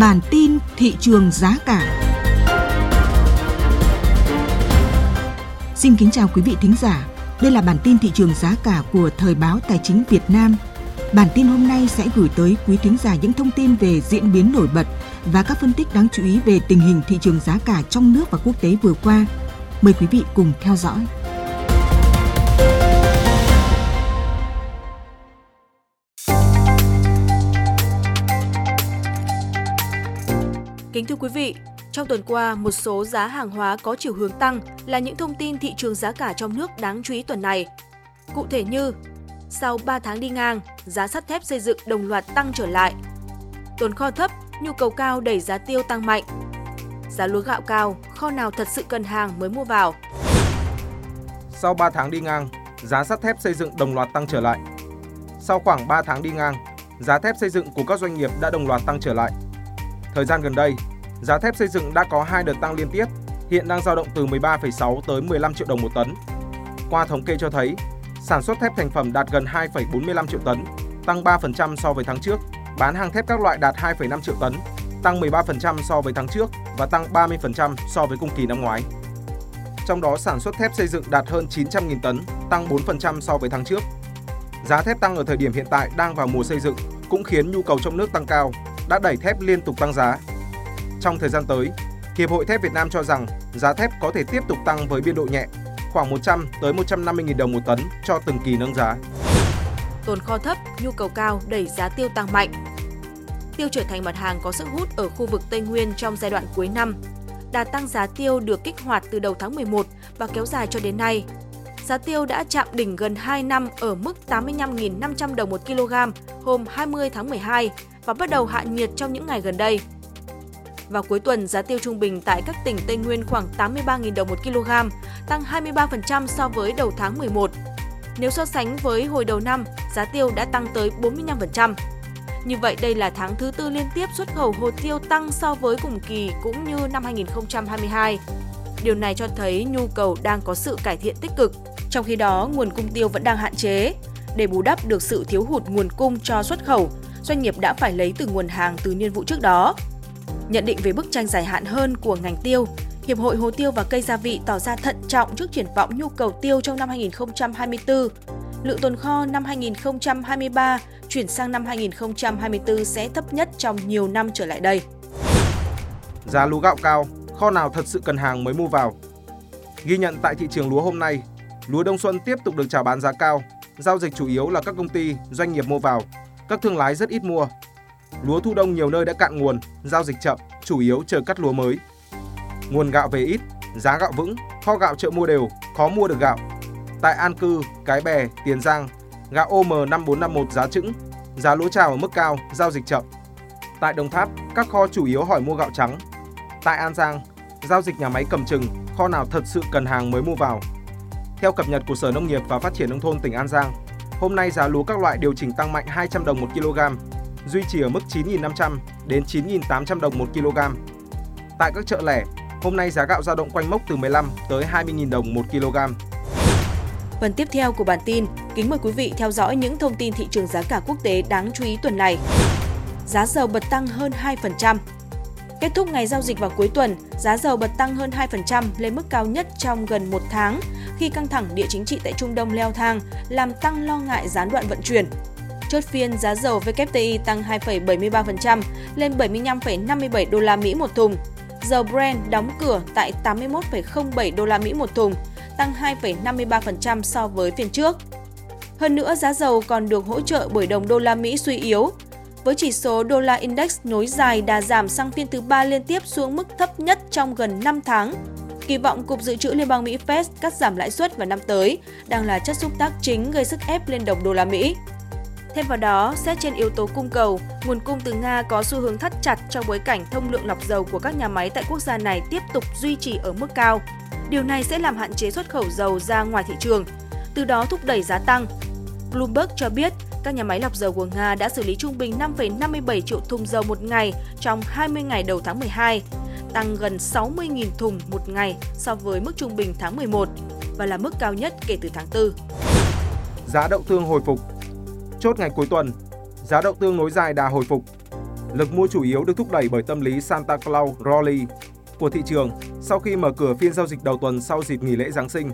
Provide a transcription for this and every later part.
Bản tin thị trường giá cả. Xin kính chào quý vị thính giả. Đây là bản tin thị trường giá cả của Thời báo Tài chính Việt Nam. Bản tin hôm nay sẽ gửi tới quý thính giả những thông tin về diễn biến nổi bật và các phân tích đáng chú ý về tình hình thị trường giá cả trong nước và quốc tế vừa qua. Mời quý vị cùng theo dõi. Kính thưa quý vị, trong tuần qua, một số giá hàng hóa có chiều hướng tăng là những thông tin thị trường giá cả trong nước đáng chú ý tuần này. Cụ thể như, sau 3 tháng đi ngang, giá sắt thép xây dựng đồng loạt tăng trở lại. Tồn kho thấp, nhu cầu cao đẩy giá tiêu tăng mạnh. Giá lúa gạo cao, kho nào thật sự cần hàng mới mua vào. Sau 3 tháng đi ngang, giá sắt thép xây dựng đồng loạt tăng trở lại. Sau khoảng 3 tháng đi ngang, giá thép xây dựng của các doanh nghiệp đã đồng loạt tăng trở lại. Thời gian gần đây, giá thép xây dựng đã có hai đợt tăng liên tiếp, hiện đang dao động từ 13,6 tới 15 triệu đồng một tấn. Qua thống kê cho thấy, sản xuất thép thành phẩm đạt gần 2,45 triệu tấn, tăng 3% so với tháng trước, bán hàng thép các loại đạt 2,5 triệu tấn, tăng 13% so với tháng trước và tăng 30% so với cùng kỳ năm ngoái. Trong đó sản xuất thép xây dựng đạt hơn 900.000 tấn, tăng 4% so với tháng trước. Giá thép tăng ở thời điểm hiện tại đang vào mùa xây dựng cũng khiến nhu cầu trong nước tăng cao, đã đẩy thép liên tục tăng giá trong thời gian tới, Hiệp hội Thép Việt Nam cho rằng giá thép có thể tiếp tục tăng với biên độ nhẹ, khoảng 100 tới 150 000 đồng một tấn cho từng kỳ nâng giá. Tồn kho thấp, nhu cầu cao đẩy giá tiêu tăng mạnh. Tiêu trở thành mặt hàng có sức hút ở khu vực Tây Nguyên trong giai đoạn cuối năm. Đà tăng giá tiêu được kích hoạt từ đầu tháng 11 và kéo dài cho đến nay. Giá tiêu đã chạm đỉnh gần 2 năm ở mức 85.500 đồng một kg hôm 20 tháng 12 và bắt đầu hạ nhiệt trong những ngày gần đây. Vào cuối tuần, giá tiêu trung bình tại các tỉnh Tây Nguyên khoảng 83.000 đồng một kg, tăng 23% so với đầu tháng 11. Nếu so sánh với hồi đầu năm, giá tiêu đã tăng tới 45%. Như vậy, đây là tháng thứ tư liên tiếp xuất khẩu hồ tiêu tăng so với cùng kỳ cũng như năm 2022. Điều này cho thấy nhu cầu đang có sự cải thiện tích cực. Trong khi đó, nguồn cung tiêu vẫn đang hạn chế. Để bù đắp được sự thiếu hụt nguồn cung cho xuất khẩu, doanh nghiệp đã phải lấy từ nguồn hàng từ niên vụ trước đó. Nhận định về bức tranh dài hạn hơn của ngành tiêu, Hiệp hội Hồ tiêu và cây gia vị tỏ ra thận trọng trước triển vọng nhu cầu tiêu trong năm 2024. Lượng tồn kho năm 2023 chuyển sang năm 2024 sẽ thấp nhất trong nhiều năm trở lại đây. Giá lúa gạo cao, kho nào thật sự cần hàng mới mua vào. Ghi nhận tại thị trường lúa hôm nay, lúa đông xuân tiếp tục được chào bán giá cao. Giao dịch chủ yếu là các công ty, doanh nghiệp mua vào. Các thương lái rất ít mua, Lúa thu đông nhiều nơi đã cạn nguồn, giao dịch chậm, chủ yếu chờ cắt lúa mới. Nguồn gạo về ít, giá gạo vững, kho gạo chợ mua đều, khó mua được gạo. Tại An Cư, Cái Bè, Tiền Giang, gạo OM 5451 giá trứng giá lúa trào ở mức cao, giao dịch chậm. Tại Đồng Tháp, các kho chủ yếu hỏi mua gạo trắng. Tại An Giang, giao dịch nhà máy cầm chừng, kho nào thật sự cần hàng mới mua vào. Theo cập nhật của Sở Nông nghiệp và Phát triển Nông thôn tỉnh An Giang, hôm nay giá lúa các loại điều chỉnh tăng mạnh 200 đồng 1 kg, duy trì ở mức 9.500 đến 9.800 đồng 1 kg. Tại các chợ lẻ, hôm nay giá gạo dao động quanh mốc từ 15 tới 20.000 đồng 1 kg. Phần tiếp theo của bản tin, kính mời quý vị theo dõi những thông tin thị trường giá cả quốc tế đáng chú ý tuần này. Giá dầu bật tăng hơn 2%. Kết thúc ngày giao dịch vào cuối tuần, giá dầu bật tăng hơn 2% lên mức cao nhất trong gần một tháng khi căng thẳng địa chính trị tại Trung Đông leo thang, làm tăng lo ngại gián đoạn vận chuyển. Chốt phiên giá dầu WTI tăng 2,73% lên 75,57 đô la Mỹ một thùng. Dầu Brent đóng cửa tại 81,07 đô la Mỹ một thùng, tăng 2,53% so với phiên trước. Hơn nữa, giá dầu còn được hỗ trợ bởi đồng đô la Mỹ suy yếu, với chỉ số đô la index nối dài đà giảm sang phiên thứ ba liên tiếp xuống mức thấp nhất trong gần 5 tháng. Kỳ vọng Cục Dự trữ Liên bang Mỹ Fed cắt giảm lãi suất vào năm tới đang là chất xúc tác chính gây sức ép lên đồng đô la Mỹ. Thêm vào đó, xét trên yếu tố cung cầu, nguồn cung từ Nga có xu hướng thắt chặt trong bối cảnh thông lượng lọc dầu của các nhà máy tại quốc gia này tiếp tục duy trì ở mức cao. Điều này sẽ làm hạn chế xuất khẩu dầu ra ngoài thị trường, từ đó thúc đẩy giá tăng. Bloomberg cho biết, các nhà máy lọc dầu của Nga đã xử lý trung bình 5,57 triệu thùng dầu một ngày trong 20 ngày đầu tháng 12, tăng gần 60.000 thùng một ngày so với mức trung bình tháng 11 và là mức cao nhất kể từ tháng 4. Giá đậu tương hồi phục Chốt ngày cuối tuần, giá đậu tương nối dài đà hồi phục. Lực mua chủ yếu được thúc đẩy bởi tâm lý Santa Claus Rally của thị trường sau khi mở cửa phiên giao dịch đầu tuần sau dịp nghỉ lễ Giáng sinh.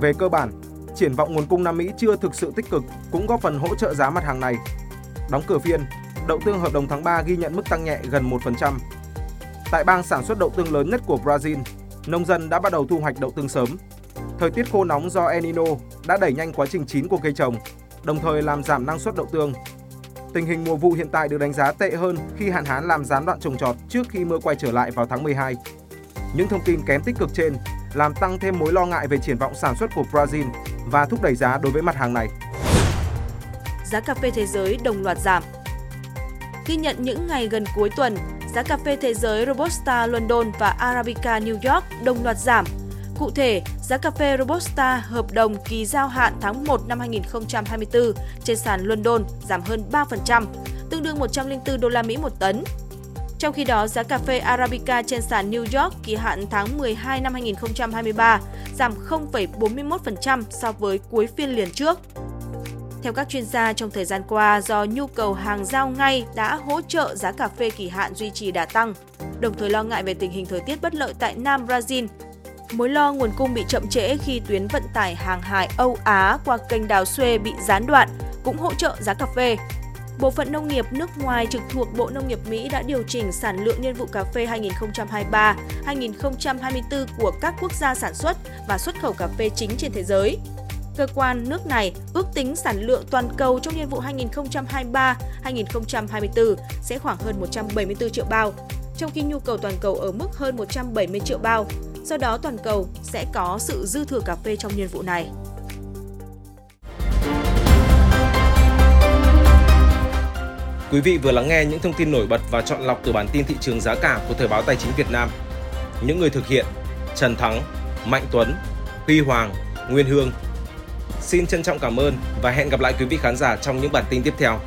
Về cơ bản, triển vọng nguồn cung Nam Mỹ chưa thực sự tích cực cũng góp phần hỗ trợ giá mặt hàng này. Đóng cửa phiên, đậu tương hợp đồng tháng 3 ghi nhận mức tăng nhẹ gần 1%. Tại bang sản xuất đậu tương lớn nhất của Brazil, nông dân đã bắt đầu thu hoạch đậu tương sớm. Thời tiết khô nóng do El Nino đã đẩy nhanh quá trình chín của cây trồng, đồng thời làm giảm năng suất đậu tương. Tình hình mùa vụ hiện tại được đánh giá tệ hơn khi hạn hán làm gián đoạn trồng trọt trước khi mưa quay trở lại vào tháng 12. Những thông tin kém tích cực trên làm tăng thêm mối lo ngại về triển vọng sản xuất của Brazil và thúc đẩy giá đối với mặt hàng này. Giá cà phê thế giới đồng loạt giảm. Ghi nhận những ngày gần cuối tuần, giá cà phê thế giới Robusta London và Arabica New York đồng loạt giảm. Cụ thể, giá cà phê Robusta hợp đồng kỳ giao hạn tháng 1 năm 2024 trên sàn London giảm hơn 3%, tương đương 104 đô la Mỹ một tấn. Trong khi đó, giá cà phê Arabica trên sàn New York kỳ hạn tháng 12 năm 2023 giảm 0,41% so với cuối phiên liền trước. Theo các chuyên gia, trong thời gian qua, do nhu cầu hàng giao ngay đã hỗ trợ giá cà phê kỳ hạn duy trì đà tăng, đồng thời lo ngại về tình hình thời tiết bất lợi tại Nam Brazil. Mối lo nguồn cung bị chậm trễ khi tuyến vận tải hàng hải Âu Á qua kênh đào Suez bị gián đoạn cũng hỗ trợ giá cà phê. Bộ phận nông nghiệp nước ngoài trực thuộc Bộ Nông nghiệp Mỹ đã điều chỉnh sản lượng niên vụ cà phê 2023-2024 của các quốc gia sản xuất và xuất khẩu cà phê chính trên thế giới. Cơ quan nước này ước tính sản lượng toàn cầu trong niên vụ 2023-2024 sẽ khoảng hơn 174 triệu bao, trong khi nhu cầu toàn cầu ở mức hơn 170 triệu bao. Do đó toàn cầu sẽ có sự dư thừa cà phê trong niên vụ này. Quý vị vừa lắng nghe những thông tin nổi bật và chọn lọc từ bản tin thị trường giá cả của Thời báo Tài chính Việt Nam. Những người thực hiện Trần Thắng, Mạnh Tuấn, Huy Hoàng, Nguyên Hương. Xin trân trọng cảm ơn và hẹn gặp lại quý vị khán giả trong những bản tin tiếp theo.